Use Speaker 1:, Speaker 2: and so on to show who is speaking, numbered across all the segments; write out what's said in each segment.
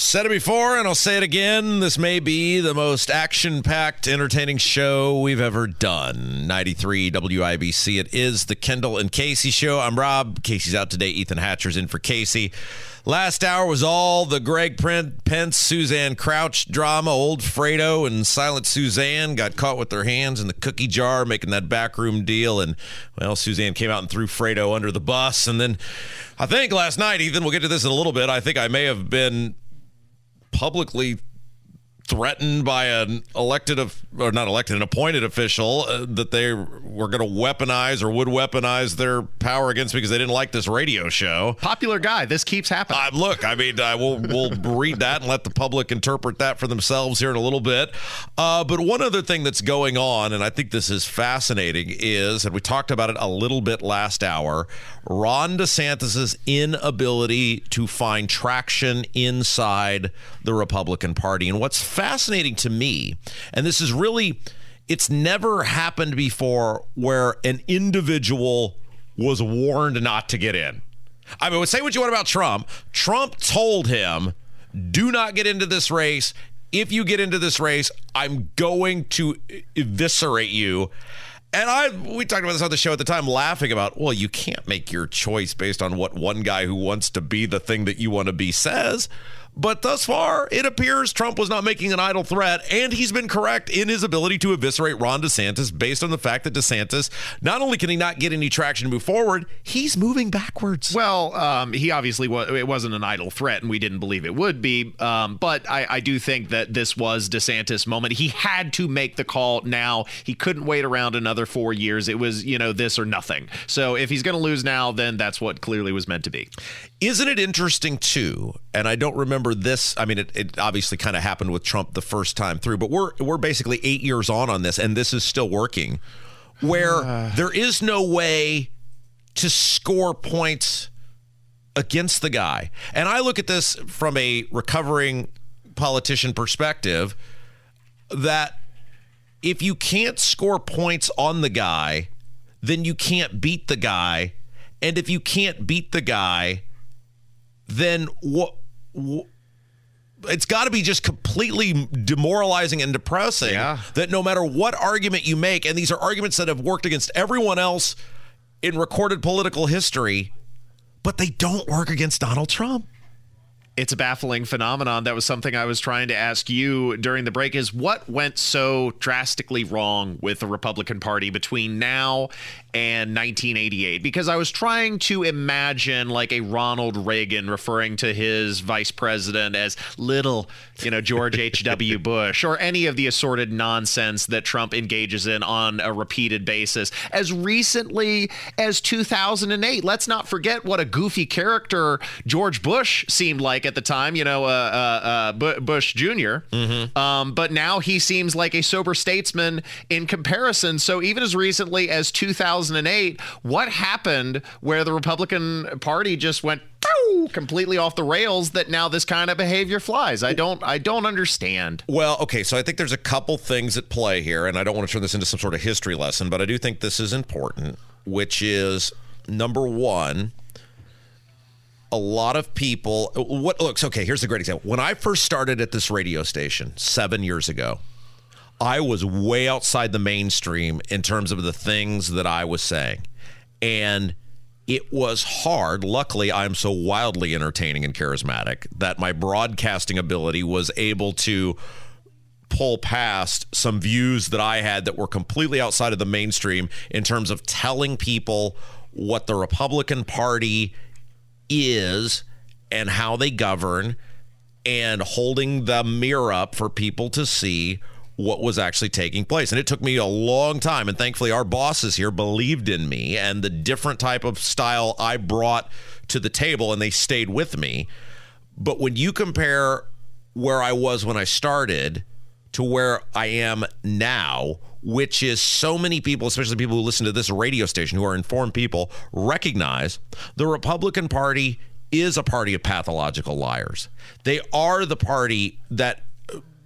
Speaker 1: Said it before, and I'll say it again. This may be the most action packed, entertaining show we've ever done. 93 WIBC. It is the Kendall and Casey show. I'm Rob. Casey's out today. Ethan Hatcher's in for Casey. Last hour was all the Greg Pence, Suzanne Crouch drama. Old Fredo and Silent Suzanne got caught with their hands in the cookie jar making that backroom deal. And, well, Suzanne came out and threw Fredo under the bus. And then I think last night, Ethan, we'll get to this in a little bit. I think I may have been publicly threatened by an elected or not elected an appointed official uh, that they were going to weaponize or would weaponize their power against me because they didn't like this radio show.
Speaker 2: Popular guy. This keeps happening.
Speaker 1: Uh, look i mean uh, we'll, we'll read that and let the public interpret that for themselves here in a little bit. Uh, but one other thing that's going on and i think this is fascinating is and we talked about it a little bit last hour ron desantis's inability to find traction inside the republican party. And what's fascinating to me, and this is really, it's never happened before where an individual was warned not to get in. I mean, say what you want about Trump. Trump told him, do not get into this race. If you get into this race, I'm going to eviscerate you. And I we talked about this on the show at the time, laughing about, well, you can't make your choice based on what one guy who wants to be the thing that you want to be says. But thus far, it appears Trump was not making an idle threat, and he's been correct in his ability to eviscerate Ron DeSantis based on the fact that DeSantis not only can he not get any traction to move forward, he's moving backwards.
Speaker 2: Well, um, he obviously was, it wasn't an idle threat, and we didn't believe it would be. Um, but I, I do think that this was DeSantis' moment. He had to make the call now. He couldn't wait around another four years. It was, you know, this or nothing. So if he's going to lose now, then that's what clearly was meant to be.
Speaker 1: Isn't it interesting, too? And I don't remember remember this. I mean, it, it obviously kind of happened with Trump the first time through, but we're we're basically eight years on on this, and this is still working. Where uh. there is no way to score points against the guy, and I look at this from a recovering politician perspective. That if you can't score points on the guy, then you can't beat the guy, and if you can't beat the guy, then what? It's got to be just completely demoralizing and depressing yeah. that no matter what argument you make, and these are arguments that have worked against everyone else in recorded political history, but they don't work against Donald Trump
Speaker 2: it's a baffling phenomenon. That was something I was trying to ask you during the break is what went so drastically wrong with the Republican Party between now and 1988 because I was trying to imagine like a Ronald Reagan referring to his vice president as little, you know, George H.W. Bush or any of the assorted nonsense that Trump engages in on a repeated basis. As recently as 2008, let's not forget what a goofy character George Bush seemed like at the time, you know, uh, uh, uh, Bush junior mm-hmm. um, but now he seems like a sober statesman in comparison. So even as recently as 2000. 2008, what happened where the Republican Party just went completely off the rails that now this kind of behavior flies. I don't I don't understand.
Speaker 1: Well, okay, so I think there's a couple things at play here and I don't want to turn this into some sort of history lesson, but I do think this is important, which is number 1, a lot of people what looks okay, here's a great example. When I first started at this radio station 7 years ago, I was way outside the mainstream in terms of the things that I was saying. And it was hard. Luckily, I'm so wildly entertaining and charismatic that my broadcasting ability was able to pull past some views that I had that were completely outside of the mainstream in terms of telling people what the Republican Party is and how they govern and holding the mirror up for people to see what was actually taking place. And it took me a long time. And thankfully, our bosses here believed in me and the different type of style I brought to the table, and they stayed with me. But when you compare where I was when I started to where I am now, which is so many people, especially people who listen to this radio station, who are informed people, recognize the Republican Party is a party of pathological liars. They are the party that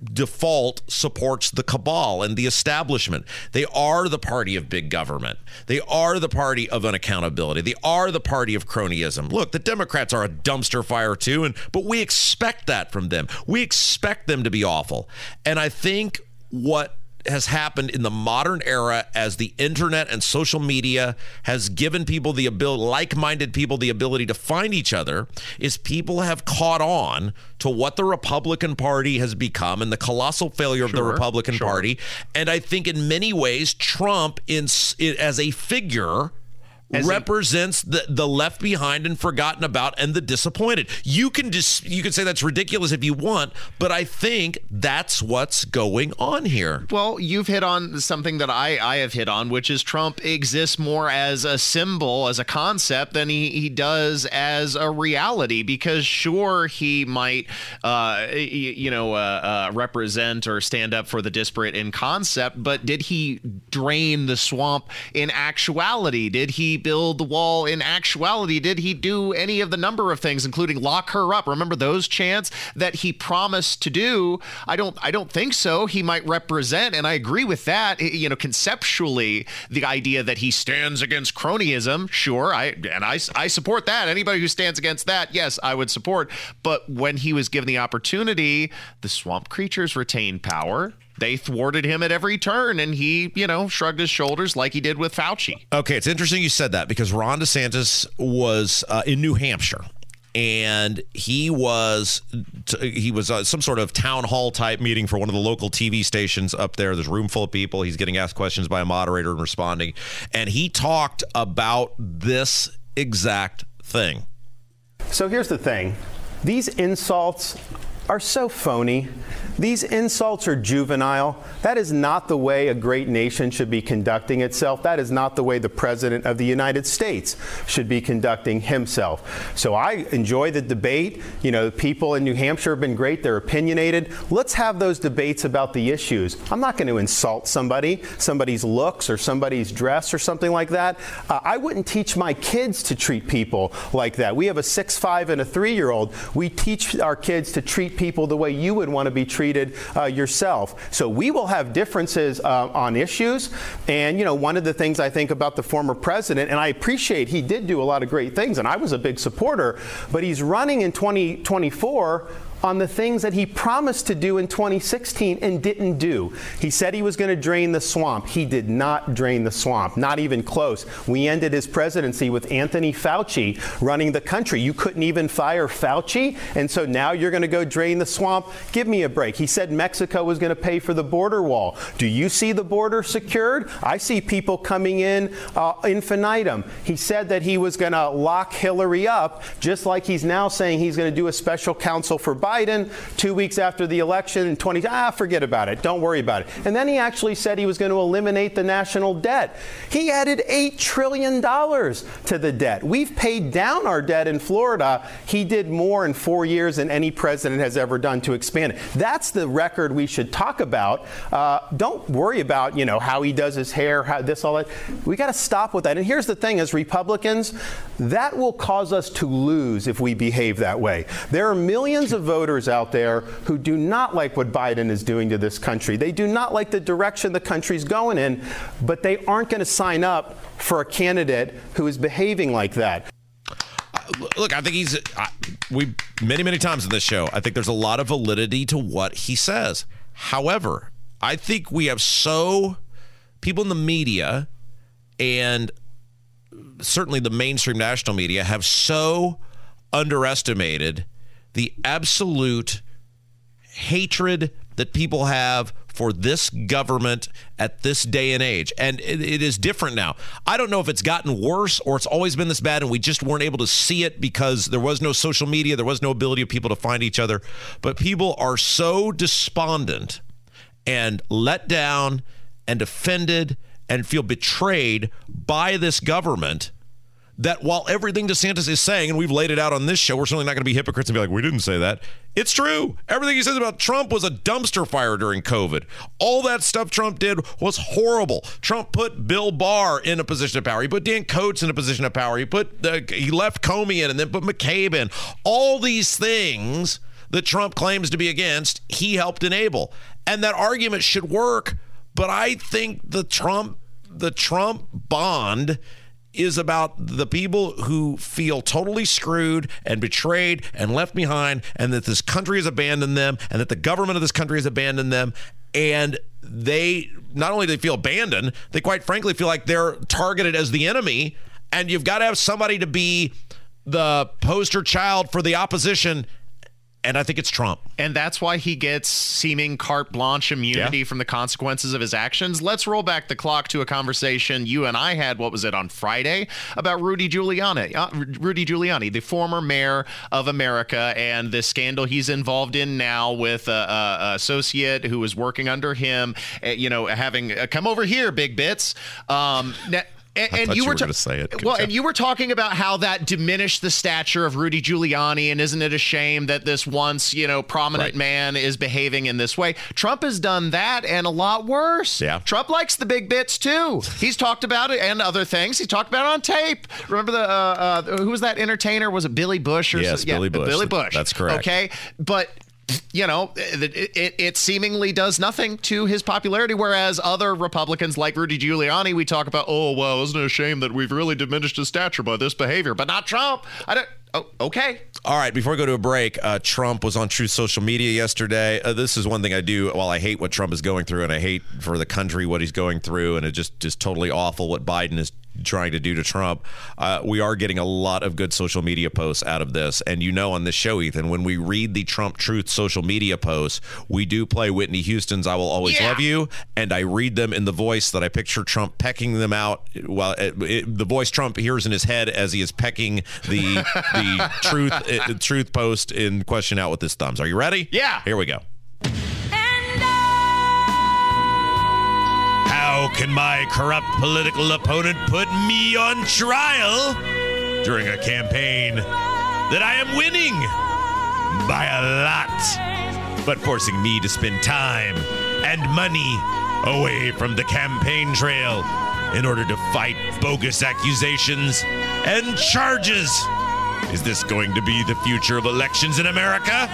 Speaker 1: default supports the cabal and the establishment. They are the party of big government. They are the party of unaccountability. They are the party of cronyism. Look, the Democrats are a dumpster fire too, and but we expect that from them. We expect them to be awful. And I think what has happened in the modern era as the internet and social media has given people the ability like-minded people the ability to find each other is people have caught on to what the Republican Party has become and the colossal failure of the Republican sure. Party and I think in many ways Trump in, in as a figure as represents the, the left behind and forgotten about and the disappointed. You can just you can say that's ridiculous if you want, but I think that's what's going on here.
Speaker 2: Well, you've hit on something that I, I have hit on, which is Trump exists more as a symbol, as a concept, than he, he does as a reality. Because sure, he might uh, you know uh, uh, represent or stand up for the disparate in concept, but did he drain the swamp in actuality? Did he build the wall in actuality? Did he do any of the number of things, including lock her up? Remember those chants that he promised to do? I don't. I don't think so. He might represent, and I agree with that. You know, conceptually, the idea that he stands against cronyism, sure, I and I, I support that. Anybody who stands against that, yes, I would support. But when he was given the opportunity, the swamp creatures retained power they thwarted him at every turn and he, you know, shrugged his shoulders like he did with Fauci.
Speaker 1: Okay, it's interesting you said that because Ron DeSantis was uh, in New Hampshire and he was he was uh, some sort of town hall type meeting for one of the local TV stations up there. There's a room full of people. He's getting asked questions by a moderator and responding, and he talked about this exact thing.
Speaker 3: So here's the thing: these insults are so phony. These insults are juvenile. That is not the way a great nation should be conducting itself. That is not the way the President of the United States should be conducting himself. So I enjoy the debate. You know, the people in New Hampshire have been great. They're opinionated. Let's have those debates about the issues. I'm not going to insult somebody, somebody's looks or somebody's dress or something like that. Uh, I wouldn't teach my kids to treat people like that. We have a six, five, and a three year old. We teach our kids to treat people the way you would want to be treated treated uh, yourself. So we will have differences uh, on issues. And, you know, one of the things I think about the former president, and I appreciate he did do a lot of great things, and I was a big supporter, but he's running in 2024 on the things that he promised to do in 2016 and didn't do. He said he was going to drain the swamp. He did not drain the swamp, not even close. We ended his presidency with Anthony Fauci running the country. You couldn't even fire Fauci, and so now you're going to go drain the swamp? Give me a break. He said Mexico was going to pay for the border wall. Do you see the border secured? I see people coming in uh, infinitum. He said that he was going to lock Hillary up, just like he's now saying he's going to do a special counsel for Biden. Biden two weeks after the election in 20, ah, forget about it. Don't worry about it. And then he actually said he was going to eliminate the national debt. He added $8 trillion to the debt. We've paid down our debt in Florida. He did more in four years than any president has ever done to expand it. That's the record we should talk about. Uh, don't worry about, you know, how he does his hair, how this, all that. We got to stop with that. And here's the thing as Republicans, that will cause us to lose if we behave that way. There are millions of voters voters out there who do not like what Biden is doing to this country. They do not like the direction the country's going in, but they aren't going to sign up for a candidate who is behaving like that.
Speaker 1: Look, I think he's uh, we many many times in this show. I think there's a lot of validity to what he says. However, I think we have so people in the media and certainly the mainstream national media have so underestimated the absolute hatred that people have for this government at this day and age. And it, it is different now. I don't know if it's gotten worse or it's always been this bad and we just weren't able to see it because there was no social media, there was no ability of people to find each other. But people are so despondent and let down and offended and feel betrayed by this government that while everything DeSantis is saying, and we've laid it out on this show, we're certainly not going to be hypocrites and be like, we didn't say that. It's true. Everything he says about Trump was a dumpster fire during COVID. All that stuff Trump did was horrible. Trump put Bill Barr in a position of power. He put Dan Coats in a position of power. He put he left Comey in and then put McCabe in. All these things that Trump claims to be against, he helped enable. And that argument should work. But I think the Trump the Trump bond is about the people who feel totally screwed and betrayed and left behind, and that this country has abandoned them, and that the government of this country has abandoned them. And they not only do they feel abandoned, they quite frankly feel like they're targeted as the enemy. And you've got to have somebody to be the poster child for the opposition and I think it's Trump.
Speaker 2: And that's why he gets seeming carte blanche immunity yeah. from the consequences of his actions. Let's roll back the clock to a conversation you and I had, what was it, on Friday, about Rudy Giuliani. Uh, Rudy Giuliani, the former mayor of America, and the scandal he's involved in now with an associate who was working under him, uh, you know, having uh, come over here, big bits. Um,
Speaker 1: and, and you, you, were, ta- say it.
Speaker 2: Good well, job. and you were talking about how that diminished the stature of Rudy Giuliani, and isn't it a shame that this once you know prominent right. man is behaving in this way? Trump has done that and a lot worse.
Speaker 1: Yeah,
Speaker 2: Trump likes the big bits too. He's talked about it and other things. He talked about it on tape. Remember the uh, uh, who was that entertainer? Was it Billy Bush or
Speaker 1: yes,
Speaker 2: so?
Speaker 1: Billy Bush?
Speaker 2: Billy Bush.
Speaker 1: That's correct.
Speaker 2: Okay, but you know, it, it, it, seemingly does nothing to his popularity. Whereas other Republicans like Rudy Giuliani, we talk about, oh, well, isn't it a shame that we've really diminished his stature by this behavior, but not Trump. I don't. Oh, okay.
Speaker 1: All right. Before we go to a break, uh, Trump was on Truth Social Media yesterday. Uh, this is one thing I do. While I hate what Trump is going through, and I hate for the country what he's going through, and it just just totally awful what Biden is trying to do to Trump. Uh, we are getting a lot of good social media posts out of this. And you know, on this show, Ethan, when we read the Trump Truth social media posts, we do play Whitney Houston's I Will Always yeah. Love You. And I read them in the voice that I picture Trump pecking them out. Well, it, it, the voice Trump hears in his head as he is pecking the, the truth, uh, truth post in question out with his thumbs. Are you ready?
Speaker 2: Yeah.
Speaker 1: Here we go. How can my corrupt political opponent put me on trial during a campaign that I am winning by a lot, but forcing me to spend time and money away from the campaign trail in order to fight bogus accusations and charges? Is this going to be the future of elections in America?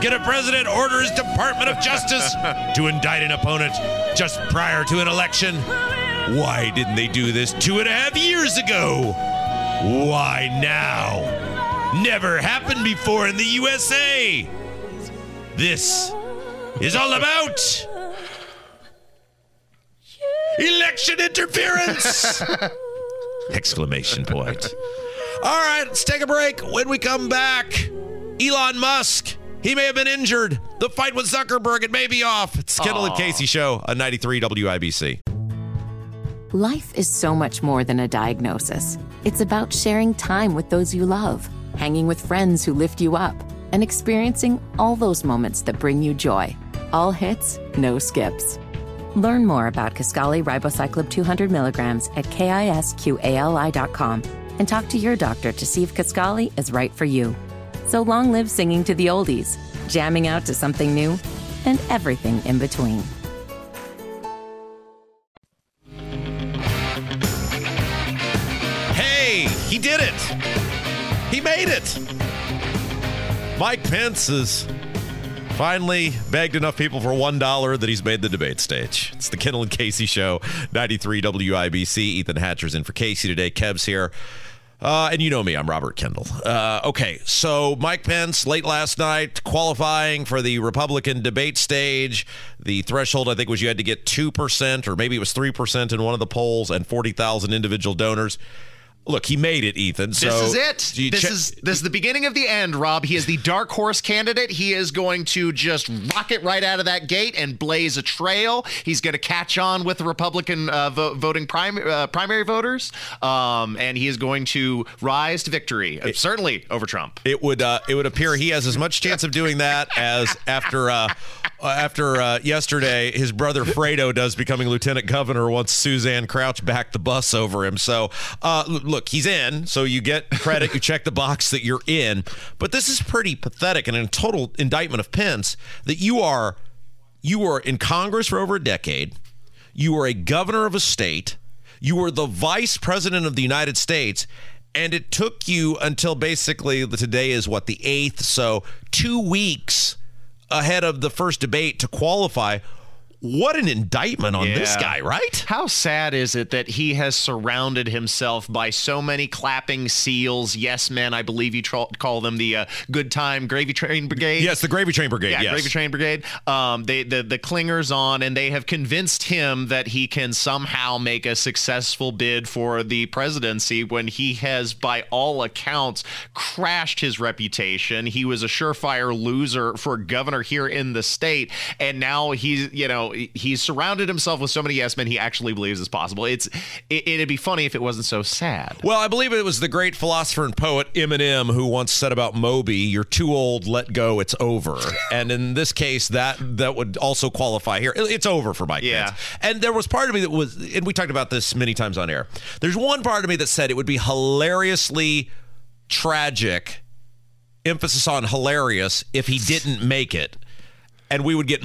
Speaker 1: Get a president order his Department of Justice to indict an opponent just prior to an election. Why didn't they do this two and a half years ago? Why now? Never happened before in the USA. This is all about election interference! Exclamation point. All right, let's take a break. When we come back, Elon Musk he may have been injured. The fight with Zuckerberg, it may be off. It's Kendall Aww. and Casey show on 93 WIBC.
Speaker 4: Life is so much more than a diagnosis. It's about sharing time with those you love, hanging with friends who lift you up, and experiencing all those moments that bring you joy. All hits, no skips. Learn more about Kisqali Ribociclib 200 milligrams at kisqali.com and talk to your doctor to see if Kisqali is right for you. So long live singing to the oldies, jamming out to something new, and everything in between.
Speaker 1: Hey, he did it! He made it! Mike Pence has finally begged enough people for $1 that he's made the debate stage. It's the Kendall and Casey Show, 93 WIBC. Ethan Hatcher's in for Casey today. Kev's here. Uh, and you know me, I'm Robert Kendall. Uh, okay, so Mike Pence late last night qualifying for the Republican debate stage. The threshold, I think, was you had to get 2%, or maybe it was 3% in one of the polls, and 40,000 individual donors. Look, he made it, Ethan. So
Speaker 2: this is it. This is this is the beginning of the end, Rob. He is the dark horse candidate. He is going to just rocket right out of that gate and blaze a trail. He's going to catch on with the Republican uh, vo- voting prim- uh, primary voters, um, and he is going to rise to victory, uh, it, certainly over Trump.
Speaker 1: It would uh, it would appear he has as much chance of doing that as after uh, uh, after uh, yesterday, his brother Fredo does becoming lieutenant governor once Suzanne Crouch backed the bus over him. So, uh, look, he's in. So you get credit. you check the box that you're in. But this is pretty pathetic and a total indictment of Pence that you are you were in Congress for over a decade. You were a governor of a state. You were the vice president of the United States. And it took you until basically today is what, the 8th? So two weeks ahead of the first debate to qualify what an indictment on yeah. this guy, right?
Speaker 2: How sad is it that he has surrounded himself by so many clapping seals? Yes, men, I believe you tra- call them the uh, Good Time Gravy Train Brigade.
Speaker 1: Yes, the Gravy Train Brigade.
Speaker 2: Yeah,
Speaker 1: yes.
Speaker 2: Gravy Train Brigade. Um, they the the clingers on, and they have convinced him that he can somehow make a successful bid for the presidency when he has, by all accounts, crashed his reputation. He was a surefire loser for governor here in the state, and now he's you know he's surrounded himself with so many yes men he actually believes is possible. It's it, it'd be funny if it wasn't so sad.
Speaker 1: Well, I believe it was the great philosopher and poet Eminem who once said about Moby, "You're too old, let go, it's over." and in this case, that that would also qualify here. It's over for Mike yeah. Pence. And there was part of me that was, and we talked about this many times on air. There's one part of me that said it would be hilariously tragic emphasis on hilarious if he didn't make it and we would get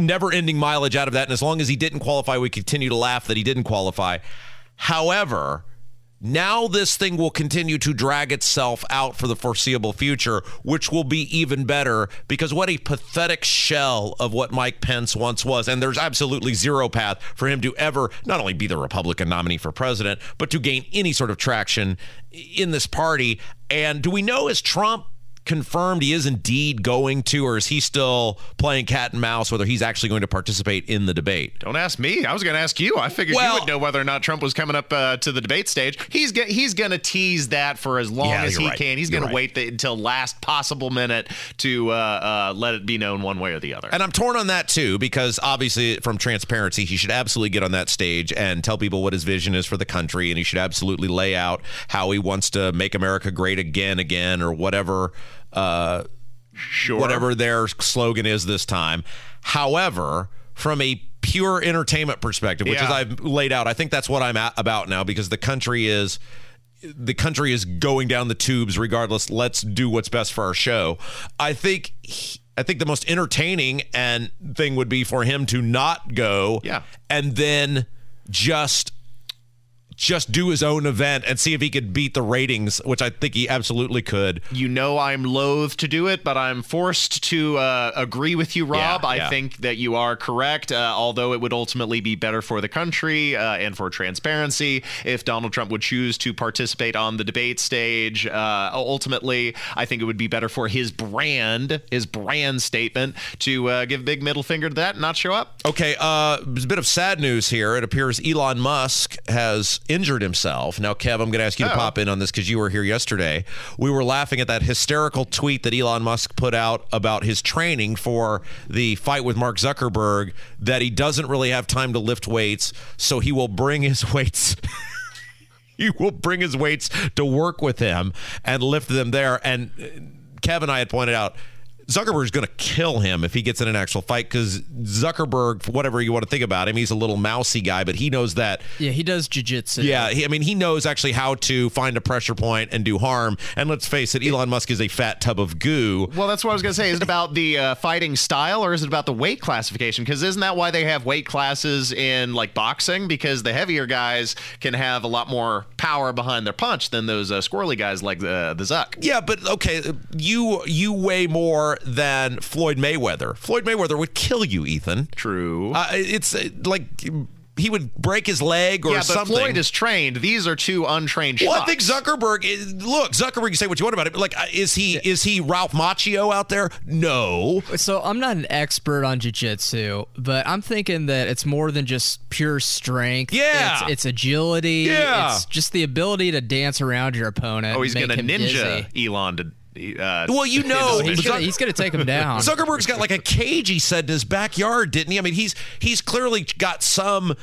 Speaker 1: never ending mileage out of that. And as long as he didn't qualify, we continue to laugh that he didn't qualify. However, now this thing will continue to drag itself out for the foreseeable future, which will be even better because what a pathetic shell of what Mike Pence once was. And there's absolutely zero path for him to ever not only be the Republican nominee for president, but to gain any sort of traction in this party. And do we know is Trump confirmed he is indeed going to, or is he still playing cat and mouse whether he's actually going to participate in the debate?
Speaker 2: Don't ask me. I was going to ask you. I figured well, you would know whether or not Trump was coming up uh, to the debate stage. He's he's going to tease that for as long yeah, as he right. can. He's going right. to wait the, until last possible minute to uh, uh, let it be known one way or the other.
Speaker 1: And I'm torn on that too because obviously from transparency, he should absolutely get on that stage and tell people what his vision is for the country, and he should absolutely lay out how he wants to make America great again, again, or whatever uh,
Speaker 2: sure.
Speaker 1: whatever their slogan is this time. However, from a pure entertainment perspective, which yeah. is I've laid out, I think that's what I'm at, about now because the country is the country is going down the tubes regardless. Let's do what's best for our show. I think I think the most entertaining and thing would be for him to not go
Speaker 2: yeah.
Speaker 1: and then just just do his own event and see if he could beat the ratings, which I think he absolutely could.
Speaker 2: You know, I'm loath to do it, but I'm forced to uh, agree with you, Rob. Yeah, I yeah. think that you are correct, uh, although it would ultimately be better for the country uh, and for transparency if Donald Trump would choose to participate on the debate stage. Uh, ultimately, I think it would be better for his brand, his brand statement, to uh, give a big middle finger to that and not show up.
Speaker 1: Okay, uh, there's a bit of sad news here. It appears Elon Musk has injured himself. Now, Kev, I'm going to ask you oh. to pop in on this because you were here yesterday. We were laughing at that hysterical tweet that Elon Musk put out about his training for the fight with Mark Zuckerberg, that he doesn't really have time to lift weights, so he will bring his weights. he will bring his weights to work with him and lift them there. And uh, Kevin and I had pointed out Zuckerberg's going to kill him if he gets in an actual fight because Zuckerberg, whatever you want to think about him, he's a little mousy guy, but he knows that.
Speaker 5: Yeah, he does jujitsu.
Speaker 1: Yeah, he, I mean, he knows actually how to find a pressure point and do harm. And let's face it, Elon Musk is a fat tub of goo.
Speaker 2: Well, that's what I was going to say. Is it about the uh, fighting style or is it about the weight classification? Because isn't that why they have weight classes in like boxing? Because the heavier guys can have a lot more power behind their punch than those uh, squirrely guys like the the Zuck.
Speaker 1: Yeah, but okay, you you weigh more than Floyd Mayweather. Floyd Mayweather would kill you, Ethan.
Speaker 2: True.
Speaker 1: Uh, it's uh, like he would break his leg or
Speaker 2: yeah, but
Speaker 1: something.
Speaker 2: Floyd is trained. These are two untrained
Speaker 1: well, I think Zuckerberg. Is, look, Zuckerberg. You say what you want about it, but like, uh, is he yeah. is he Ralph Macchio out there? No.
Speaker 5: So I'm not an expert on jujitsu, but I'm thinking that it's more than just pure strength.
Speaker 1: Yeah,
Speaker 5: it's, it's agility.
Speaker 1: Yeah,
Speaker 5: it's just the ability to dance around your opponent.
Speaker 2: Oh, he's
Speaker 5: gonna
Speaker 2: ninja
Speaker 5: dizzy.
Speaker 2: Elon to uh,
Speaker 1: well, you know,
Speaker 5: he's gonna, he's gonna take him down.
Speaker 1: Zuckerberg's got like a cage he said in his backyard, didn't he? I mean, he's he's clearly got some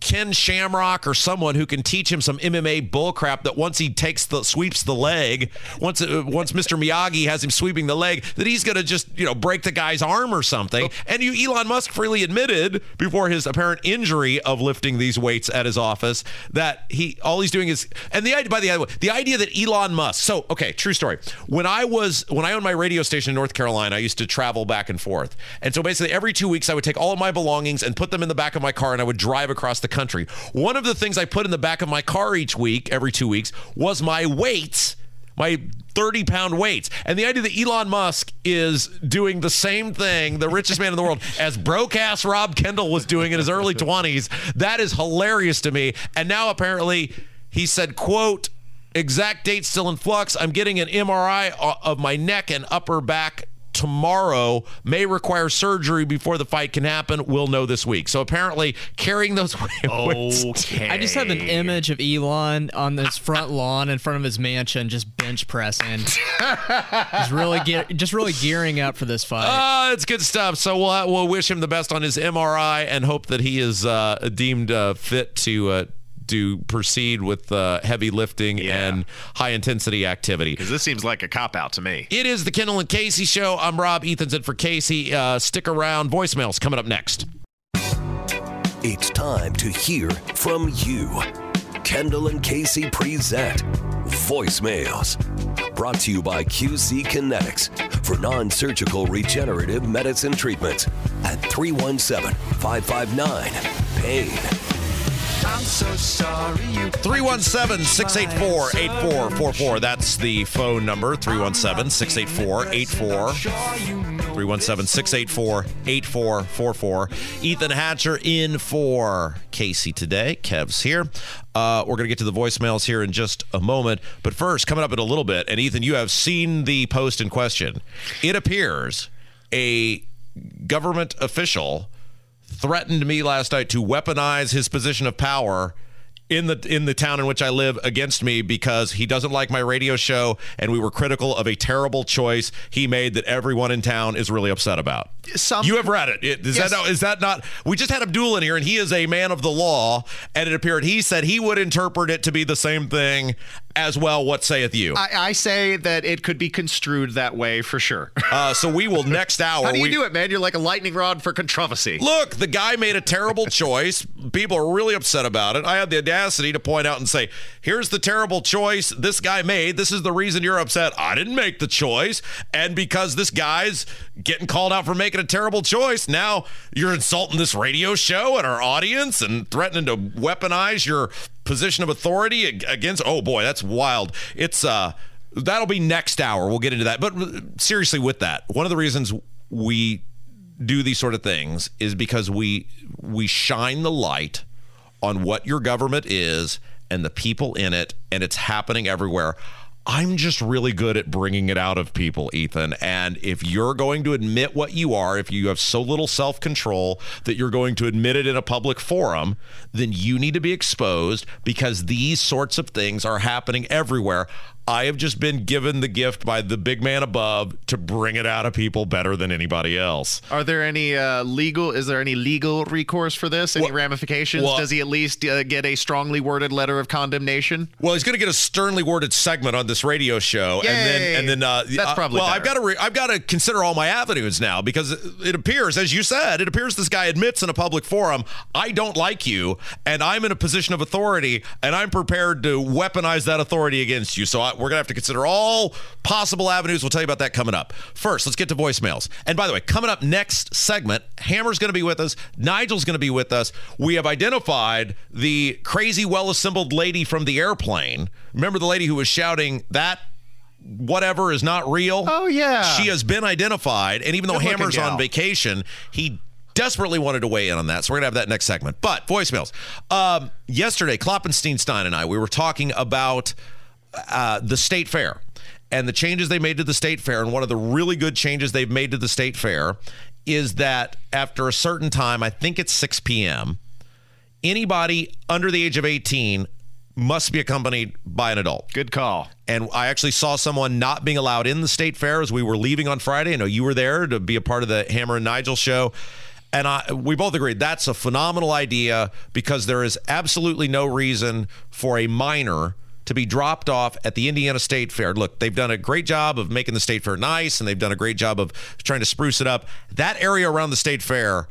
Speaker 1: Ken Shamrock or someone who can teach him some MMA bullcrap that once he takes the sweeps the leg, once uh, once Mr. Miyagi has him sweeping the leg, that he's going to just you know break the guy's arm or something. And you, Elon Musk freely admitted before his apparent injury of lifting these weights at his office that he all he's doing is and the idea by the way the idea that Elon Musk. So okay, true story. When I was when I owned my radio station in North Carolina, I used to travel back and forth, and so basically every two weeks I would take all of my belongings and put them in the back of my car and I would drive across the country. One of the things I put in the back of my car each week, every two weeks, was my weights, my 30 pound weights. And the idea that Elon Musk is doing the same thing, the richest man in the world, as broke ass Rob Kendall was doing in his early 20s, that is hilarious to me. And now apparently he said, quote, exact date still in flux. I'm getting an MRI uh, of my neck and upper back tomorrow may require surgery before the fight can happen. We'll know this week. So apparently, carrying those weights.
Speaker 2: Okay.
Speaker 5: I just have an image of Elon on this front lawn in front of his mansion, just bench pressing, just really get, just really gearing up for this fight.
Speaker 1: Uh, it's good stuff. So we'll we'll wish him the best on his MRI and hope that he is uh, deemed uh, fit to uh, to proceed with uh, heavy lifting
Speaker 2: Yeah.
Speaker 1: and high intensity activity.
Speaker 2: Because this seems like a cop out to me.
Speaker 1: It is the Kendall and Casey show. I'm Rob. Ethan's in for Casey. Uh, stick around. Voicemails coming up next.
Speaker 6: It's time to hear from you. Kendall and Casey present Voicemails. Brought to you by QC Kinetics for non surgical regenerative medicine treatments at 317 559 PAIN.
Speaker 1: 317 684 8444. That's the phone number 317 684 317 684 8444. Ethan Hatcher in for Casey today. Kev's here. Uh, we're going to get to the voicemails here in just a moment. But first, coming up in a little bit, and Ethan, you have seen the post in question. It appears a government official threatened me last night to weaponize his position of power in the in the town in which I live against me because he doesn't like my radio show and we were critical of a terrible choice he made that everyone in town is really upset about.
Speaker 2: Some-
Speaker 1: you have read it. It- Is
Speaker 2: Yes.
Speaker 1: that not, is that not? We just had Abdul in here and he is a man of the law and it appeared he said he would interpret it to be the same thing as well. What sayeth you?
Speaker 2: I, I say that it could be construed that way for sure.
Speaker 1: Uh, so we will next hour.
Speaker 2: How do you
Speaker 1: we,
Speaker 2: do it, man? You're like a lightning rod for controversy.
Speaker 1: Look, the guy made a terrible choice. People are really upset about it. I had the audacity to point out and say, here's the terrible choice this guy made. This is the reason you're upset. I didn't make the choice. And because this guy's getting called out for making a terrible choice, now you're insulting this radio show and our audience and threatening to weaponize your position of authority against. Oh boy, that's wild. It's, uh, that'll be next hour. We'll get into that. But uh, seriously, with that, one of the reasons we do these sort of things is because we we shine the light on what your government is and the people in it and it's happening everywhere. I'm just really good at bringing it out of people, Ethan. And if you're going to admit what you are, if you have so little self control that you're going to admit it in a public forum, then you need to be exposed because these sorts of things are happening everywhere. I have just been given the gift by the big man above to bring it out of people better than anybody else.
Speaker 2: Are there any uh, legal? Is there any legal recourse for this? Any
Speaker 1: Well-
Speaker 2: ramifications?
Speaker 1: well-
Speaker 2: Does he at least uh, get a strongly worded letter of condemnation?
Speaker 1: Well, he's going to get a sternly worded segment on this radio show, and then
Speaker 2: Yay.
Speaker 1: and then uh,
Speaker 2: That's probably
Speaker 1: well. I've got to re- I've got to consider all my avenues now because it appears, as you said, it appears this guy admits in a public forum, I don't like you, and I'm in a position of authority, and I'm prepared to weaponize that authority against you. So I, we're going to have to consider all possible avenues. We'll tell you about that coming up. First, let's get to voicemails. And by the way, coming up next segment, Hammer's going to be with us. Nigel's going to be with us. We have identified the crazy, well assembled lady from the airplane. Remember the lady who was shouting that whatever is not real?
Speaker 2: Oh, yeah.
Speaker 1: She has been identified. And even though
Speaker 2: Good-looking
Speaker 1: Hammer's on vacation, he desperately wanted to weigh in on that. So we're going to have that next segment. But voicemails. Um, yesterday, Kloppenstein Stein and I, we were talking about uh, the state fair and the changes they made to the state fair. And one of the really good changes they've made to the state fair is that after a certain time, I think it's 6 p.m., anybody under the age of 18 must be accompanied by an adult.
Speaker 2: Good call.
Speaker 1: And I actually saw someone not being allowed in the state fair as we were leaving on Friday. I know you were there to be a part of the Hammer and Nigel show. And I, we both agreed that's a phenomenal idea because there is absolutely no reason for a minor to be dropped off at the Indiana State Fair. Look, they've done a great job of making the State Fair nice and they've done a great job of trying to spruce it up. That area around the State Fair,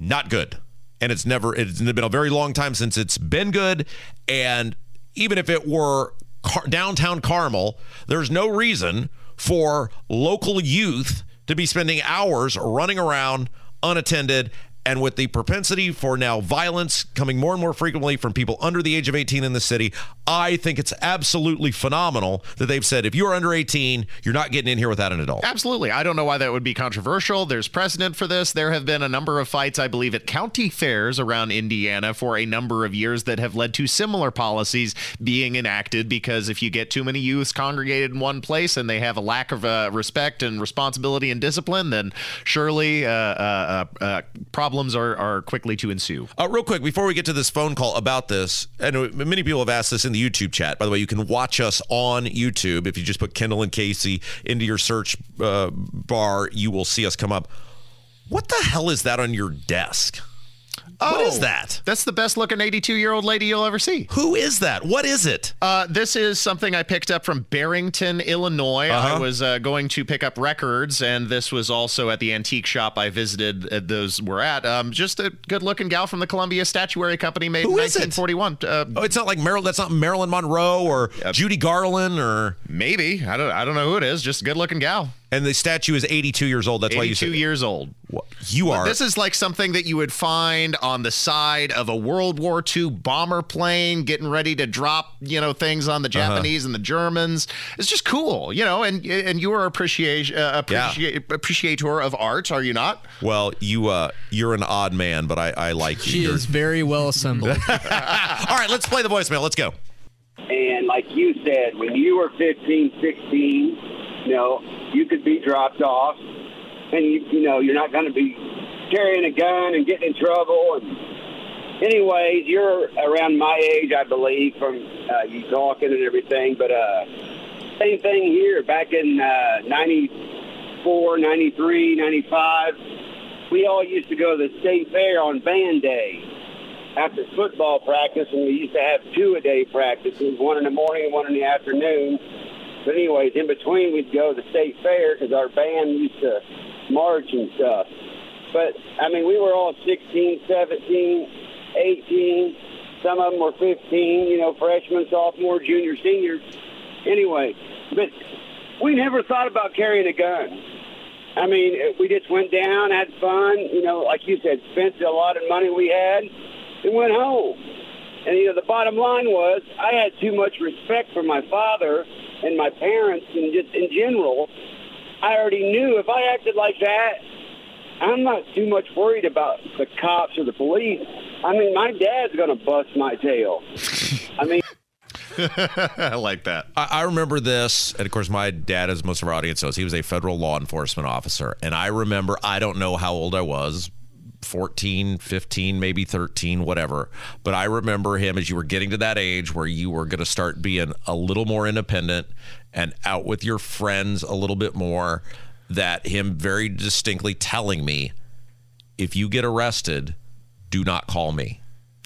Speaker 1: not good. And it's never, it's been a very long time since it's been good. And even if it were car- downtown Carmel, there's no reason for local youth to be spending hours running around unattended and with the propensity for now violence coming more and more frequently from people under the age of 18 in the city, I think it's absolutely phenomenal that they've said if you're under 18, you're not getting in here without an adult.
Speaker 2: Absolutely. I don't know why that would be controversial. There's precedent for this. There have been a number of fights, I believe, at county fairs around Indiana for a number of years that have led to similar policies being enacted because if you get too many youths congregated in one place and they have a lack of uh, respect and responsibility and discipline, then surely uh, uh, uh, problems are, are quickly to ensue.
Speaker 1: Uh, real quick, before we get to this phone call about this, and many people have asked this in the YouTube chat. By the way, you can watch us on YouTube. If you just put Kendall and Casey into your search uh, bar, you will see us come up. What the hell is that on your desk? What is
Speaker 2: Oh,
Speaker 1: that?
Speaker 2: That's the best looking 82 year old lady you'll ever see.
Speaker 1: Who is that? What is it?
Speaker 2: Uh, this is something I picked up from Barrington, Illinois.
Speaker 1: Uh-huh.
Speaker 2: I was uh, going to pick up records, and this was also at the antique shop I visited. Uh, those were at. Um, just a good-looking gal from the Columbia Statuary Company, made
Speaker 1: Who
Speaker 2: in
Speaker 1: is it?
Speaker 2: 1941. Uh,
Speaker 1: Oh, it's not like Marilyn. That's not Marilyn Monroe or Judy Garland or.
Speaker 2: maybe I don't. I don't know who it is. Just a good-looking gal.
Speaker 1: And the statue is 82 years old. That's why you
Speaker 2: 82
Speaker 1: said
Speaker 2: years old.
Speaker 1: you are.
Speaker 2: This is like something that you would find on the side of a World War II bomber plane getting ready to drop, you know, things on the
Speaker 1: Uh-huh.
Speaker 2: Japanese and the Germans. It's just cool, you know. And and you are appreciate uh,
Speaker 1: Yeah.
Speaker 2: appreciator of art, are you not?
Speaker 1: well, you uh, you're an odd man, but I, I like you.
Speaker 5: She
Speaker 1: You're-
Speaker 5: is very well assembled.
Speaker 1: All right, let's play the voicemail. Let's go.
Speaker 7: And like you said, when you were 15, 16, you know, you could be dropped off, and you, you know, you're not going to be carrying a gun and getting in trouble. And anyways, you're around my age, I believe, from uh, you talking and everything. But uh, same thing here. Back in uh, 94, 93, 95, we all used to go to the state fair on band day after football practice, and we used to have two a day practices, one in the morning and one in the afternoon. But anyways, in between, we'd go to the state fair because our band used to march and stuff. But I mean, we were all 16, 17, 18. Some of them were 15. You know, freshmen, sophomore, junior, senior. Anyway, but we never thought about carrying a gun. I mean, eh, we just went down, had fun. You know, like you said, spent a lot of money we had, and went home. And you know, the bottom line was, I had too much respect for my father and my parents, and just in general, I already knew if I acted like that, I'm not too much worried about the cops or the police. I mean, my dad's going to bust my tail. I mean.
Speaker 2: I like that.
Speaker 1: I, I remember this, and of course, my dad, as most of our audience knows, he was a federal law enforcement officer. And I remember, I don't know how old I was. 14, 15, maybe 13, whatever. But I remember him as you were getting to that age where you were going to start being a little more independent and out with your friends a little bit more. That him very distinctly telling me, if you get arrested, do not call me.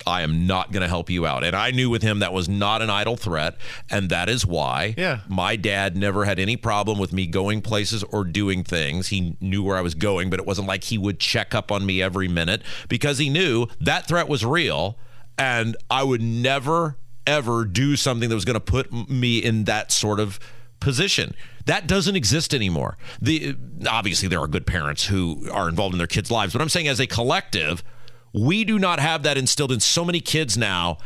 Speaker 1: I am not going to help you out. And I knew with him that was not an idle threat. And that is why
Speaker 2: Yeah.
Speaker 1: my dad never had any problem with me going places or doing things. He knew where I was going, but it wasn't like he would check up on me every minute because he knew that threat was real. And I would never, ever do something that was going to put me in that sort of position. That doesn't exist anymore. The obviously there are good parents who are involved in their kids' lives, but I'm saying as a collective, we do not have that instilled in so many kids now.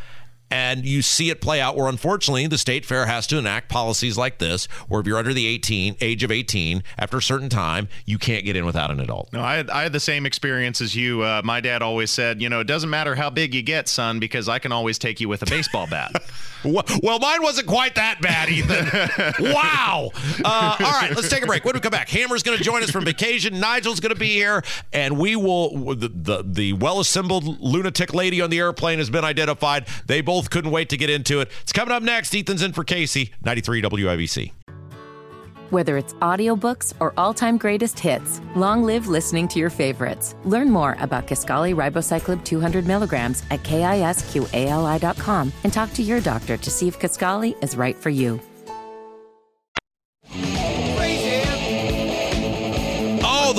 Speaker 1: And you see it play out where unfortunately the state fair has to enact policies like this, where if you're under the 18 age of 18, after a certain time, you can't get in without an adult.
Speaker 2: No, I had, I had the same experience as you. Uh, my dad always said, you know, it doesn't matter how big you get, son, because I can always take you with a baseball bat.
Speaker 1: Well, mine wasn't quite that bad, Ethan. wow. Uh, all right, let's take a break. When we come back, Hammer's going to join us from vacation. Nigel's going to be here, and we will. The, the, the well assembled lunatic lady on the airplane has been identified. They both couldn't wait to get into it. It's coming up next. Ethan's in for Casey, 93 WIBC.
Speaker 4: Whether it's audiobooks or all-time greatest hits, long live listening to your favorites. Learn more about Kisqali Ribociclib 200 milligrams at kisqali.com and talk to your doctor to see if Kisqali is right for you.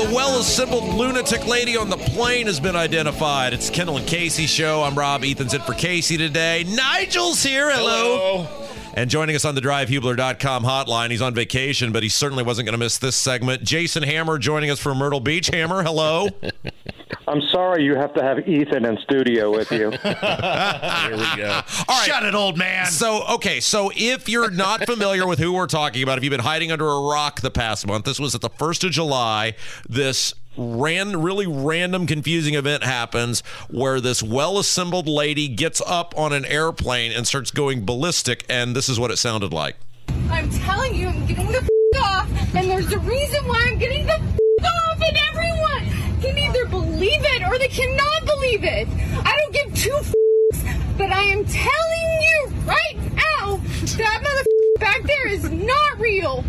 Speaker 1: The well assembled lunatic lady on the plane has been identified. It's Kendall and Casey show. I'm Rob. Ethan's in for Casey today. Nigel's here. Hello. And joining us on the drivehubler.com hotline, he's on vacation, but he certainly wasn't going to miss this segment. Jason Hammer joining us from Myrtle Beach. Hammer, hello.
Speaker 8: I'm sorry you have to have Ethan in studio with you.
Speaker 2: Here we go.
Speaker 1: All right.
Speaker 2: Shut it, old man.
Speaker 1: So, okay, so if you're not familiar with who we're talking about, if you've been hiding under a rock the past month, this was at the 1st of July. This ran really random confusing event happens where this well-assembled lady gets up on an airplane and starts going ballistic and this is what it sounded like.
Speaker 9: I'm telling you, I'm getting the f- off, and there's a reason why I'm getting the f- off, and everyone can either believe it or they cannot believe it. I don't give two f- but I am telling you right now, that mother back there is not real.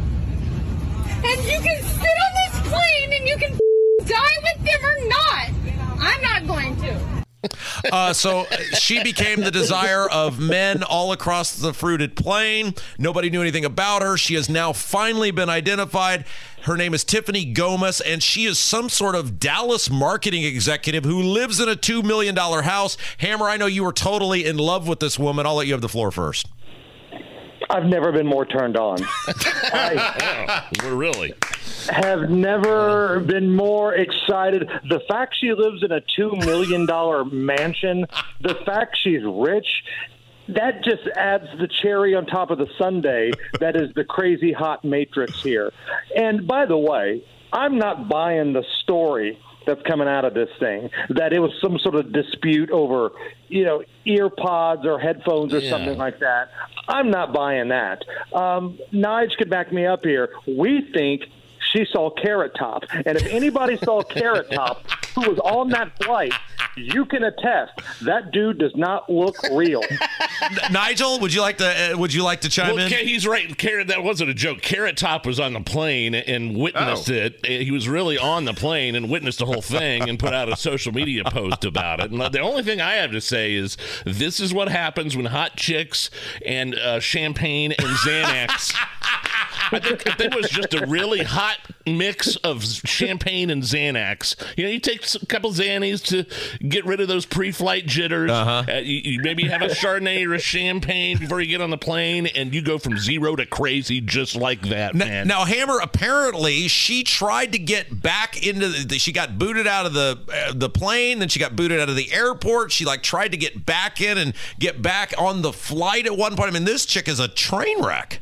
Speaker 9: And you can sit on this plane and you can die with them or not. I'm not going to.
Speaker 1: Uh, so she became the desire of men all across the fruited plain. Nobody knew anything about her. She has now finally been identified. Her name is Tiffany Gomez, and she is some sort of Dallas marketing executive who lives in a $2 million house. Hammer, I know you were totally in love with this woman. I'll let you have the floor first.
Speaker 8: I've never been more turned on. I
Speaker 10: We're really.
Speaker 8: Have never been more excited. The fact she lives in a $2 million mansion, the fact she's rich, that just adds the cherry on top of the sundae that is the crazy hot matrix here. And by the way, I'm not buying the story that's coming out of this thing that it was some sort of dispute over you know ear pods or headphones or
Speaker 10: Yeah.
Speaker 8: something like that i'm not buying that um, nige could back me up here we think she saw carrot top and if anybody saw carrot top who was on that flight you can attest that dude does not look real
Speaker 1: Nigel, would you like to uh, would you like to chime
Speaker 10: Well,
Speaker 1: in?
Speaker 10: Ca- he's right. Carrot, that wasn't a joke. Carrot Top was on the plane and witnessed
Speaker 2: Oh.
Speaker 10: it. He was really on the plane and witnessed the whole thing and put out a social media post about it. And the only thing I have to say is this is what happens when hot chicks and uh, champagne and Xanax. I think there was just a really hot mix of champagne and Xanax, you know, you take a couple Xannies to get rid of those pre-flight jitters. Uh-huh. you, you maybe have a Chardonnay or a champagne before you get on the plane, and you go from zero to crazy just like that,
Speaker 1: N-
Speaker 10: man.
Speaker 1: Now, Hammer apparently she tried to get back into the. She got booted out of the uh, the plane, then she got booted out of the airport. She like tried to get back in and get back on the flight at one point. I mean, this chick is a train wreck.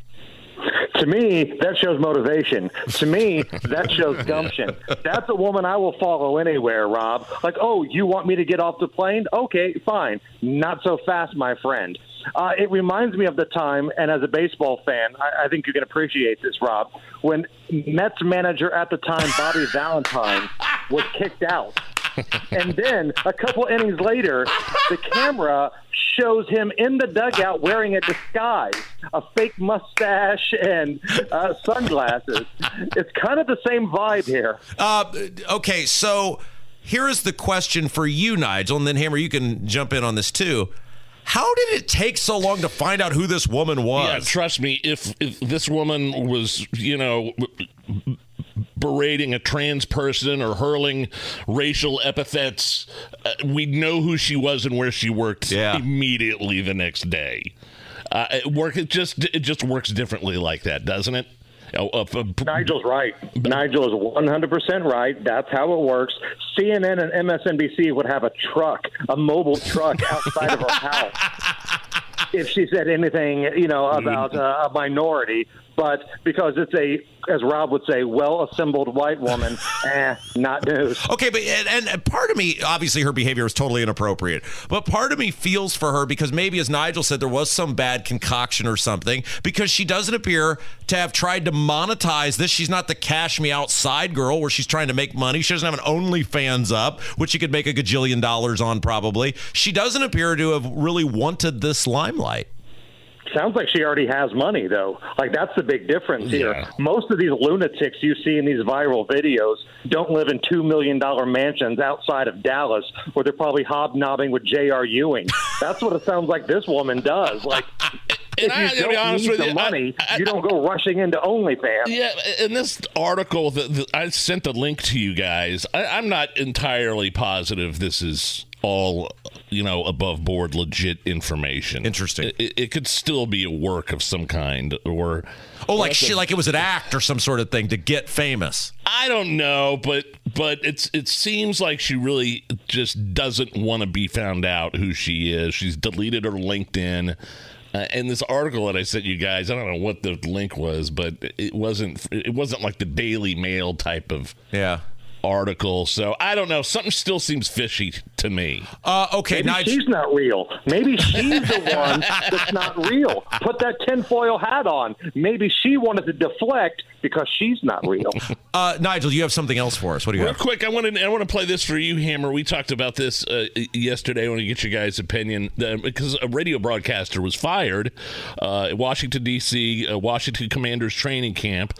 Speaker 8: To me, that shows motivation. To me, that shows gumption. That's a woman I will follow anywhere, Rob. Like, oh, you want me to get off the plane? Okay, fine. Not so fast, my friend. Uh, it reminds me of the time, and as a baseball fan, I, I think you can appreciate this, Rob, when Mets manager at the time, Bobby Valentine, was kicked out. And then a couple innings later, the camera shows him in the dugout wearing a disguise, a fake mustache, and uh, sunglasses. It's kind of the same vibe here.
Speaker 1: Uh, okay, so here is the question for you, Nigel, and then Hammer, you can jump in on this too. How did it take so long to find out who this woman was?
Speaker 10: Yeah, trust me, if, if this woman was, you know, berating a trans person or hurling racial epithets, uh, we'd know who she was and where she worked
Speaker 1: Yeah.
Speaker 10: immediately the next day. Uh, it work it just it just works differently like that, doesn't it? Uh, uh, uh,
Speaker 8: Nigel's right. Nigel is 100% right. That's how it works. CNN and MSNBC would have a truck, a mobile truck outside of her house if she said anything, you know, about uh, a minority. But because it's a, as Rob would say, well assembled white woman, eh, not news.
Speaker 1: Okay, but and, and part of me, obviously, her behavior is totally inappropriate. But part of me feels for her because maybe, as Nigel said, there was some bad concoction or something. Because she doesn't appear to have tried to monetize this. She's not the cash me outside girl where she's trying to make money. She doesn't have an OnlyFans up, which she could make a gajillion dollars on probably. She doesn't appear to have really wanted this limelight.
Speaker 8: Sounds like she already has money, though. Like that's the big difference here. Most of these lunatics you see in these viral videos don't live in two million dollar mansions outside of Dallas, where they're probably hobnobbing with J.R. Ewing. That's what it sounds like this woman does. Like.
Speaker 10: And
Speaker 8: if
Speaker 10: I
Speaker 8: you don't
Speaker 10: be honest
Speaker 8: need
Speaker 10: with
Speaker 8: the
Speaker 10: you,
Speaker 8: money,
Speaker 10: I-
Speaker 8: you don't go rushing into OnlyFans.
Speaker 10: Yeah, in this article that that I sent the link to you guys, I, I'm not entirely positive this is all you know above board legit information.
Speaker 1: Interesting.
Speaker 10: It, it, could still be a work of some kind, or
Speaker 1: Oh, like she, like it was an act or some sort of thing to get famous.
Speaker 10: I don't know, but but it's it seems like she really just doesn't want to be found out who she is. She's deleted her LinkedIn. Uh, and this article that I sent you guys, I don't know what the link was, but it wasn't it wasn't like the Daily Mail type of
Speaker 1: Yeah.
Speaker 10: Article. So I don't know. Something still seems fishy to me.
Speaker 1: Uh, okay,
Speaker 8: Maybe
Speaker 1: Nigel.
Speaker 8: she's not real. Maybe she's the one that's not real. Put that tinfoil hat on. Maybe she wanted to deflect because she's not real.
Speaker 1: Uh, Nigel, you have something else for us. What do you got?
Speaker 10: Real
Speaker 1: have?
Speaker 10: quick, I want to I want to play this for you, Hammer. We talked about this uh, yesterday. I want to get your guys' opinion uh, because a radio broadcaster was fired uh, at Washington D.C. Uh, Washington Commanders training camp.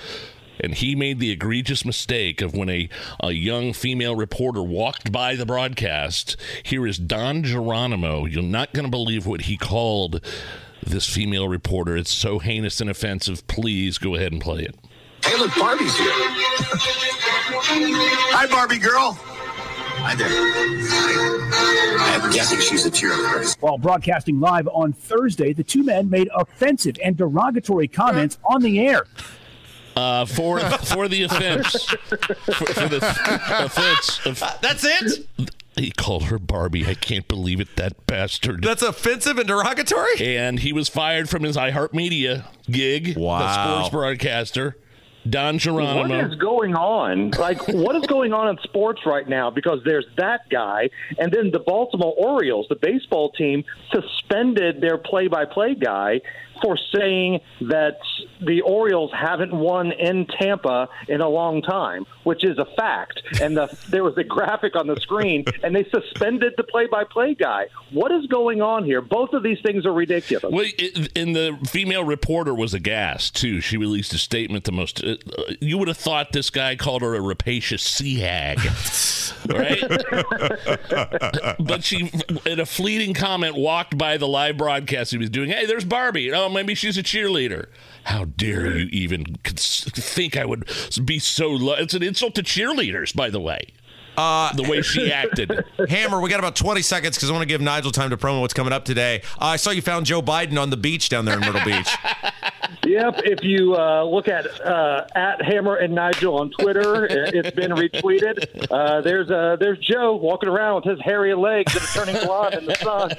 Speaker 10: And he made the egregious mistake of when a, a young female reporter walked by the broadcast. Here is Don Geronimo. You're not going to believe what he called this female reporter. It's so heinous and offensive. Please go ahead and play it.
Speaker 11: Hey, look, Barbie's here. Hi, Barbie girl. Hi there. I'm guessing she's a cheerleader.
Speaker 12: While broadcasting live on Thursday, the two men made offensive and derogatory comments on the air.
Speaker 10: Uh, for for the offense, for, for the offense of
Speaker 1: That's it.
Speaker 10: he called her Barbie. I can't believe it, that bastard.
Speaker 1: That's offensive and derogatory.
Speaker 10: and he was fired from his iHeartMedia gig.
Speaker 1: Wow.
Speaker 10: the sports broadcaster Don
Speaker 8: What
Speaker 10: Geronimo.
Speaker 8: is going on? Like, what is going on in sports right now? Because there's that guy, and then the Baltimore Orioles, the baseball team, suspended their play-by-play guy for saying that the Orioles haven't won in Tampa in a long time, which is a fact. And the, there was a graphic on the screen, and they suspended the play-by-play guy. What is going on here? Both of these things are ridiculous.
Speaker 10: Well, it, and the female reporter was aghast too. She released a statement. The most uh, you would have thought this guy called her a rapacious sea hag, right? but she, in a fleeting comment, walked by the live broadcast he was doing. Hey, there's Barbie. Oh, maybe she's a cheerleader. How dare you even think I would be so low? It's an insult to cheerleaders, by the way.
Speaker 1: Uh,
Speaker 10: the way she acted.
Speaker 1: Hammer, we got about 20 seconds because I want to give Nigel time to promo what's coming up today. Uh, I saw you found Joe Biden on the beach down there in Myrtle Beach.
Speaker 8: Yep. If you uh, look at uh, at Hammer and Nigel on Twitter, it- it's been retweeted. Uh, there's uh, there's Joe walking around with his hairy legs that are turning blonde in the sun.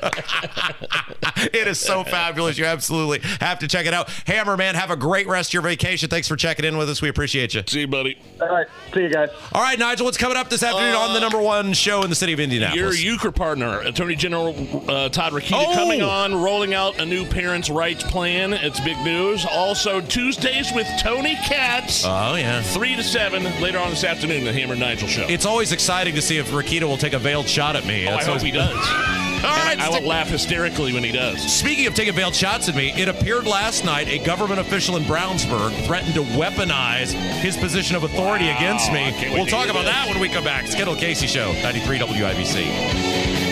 Speaker 1: it is so fabulous. You absolutely have to check it out. Hammer, man, have a great rest of your vacation. Thanks for checking in with us. We appreciate you.
Speaker 10: See you, buddy.
Speaker 8: All right. See you guys.
Speaker 1: All right, Nigel, what's coming up this afternoon on the number one show in the city of Indiana?
Speaker 10: Your
Speaker 1: Indianapolis?
Speaker 10: Euchre partner, Attorney General uh, Todd Rokita,
Speaker 1: Oh!
Speaker 10: coming on, rolling out a new parents' rights plan. It's big news. Also, Tuesdays with Tony Katz,
Speaker 1: oh, yeah.
Speaker 10: 3 to 7, later on this afternoon, the Hammer Nigel Show.
Speaker 1: It's always exciting to see if Rokita will take a veiled shot at me.
Speaker 10: oh, I hope he does.
Speaker 1: All right,
Speaker 10: I will laugh hysterically when he does.
Speaker 1: Speaking of taking veiled shots at me, it appeared last night a government official in Brownsburg threatened to weaponize his position of authority
Speaker 10: Wow,
Speaker 1: against me. We'll talk about
Speaker 10: this.
Speaker 1: that when we come back. Skittle Casey Show, 93 WIBC.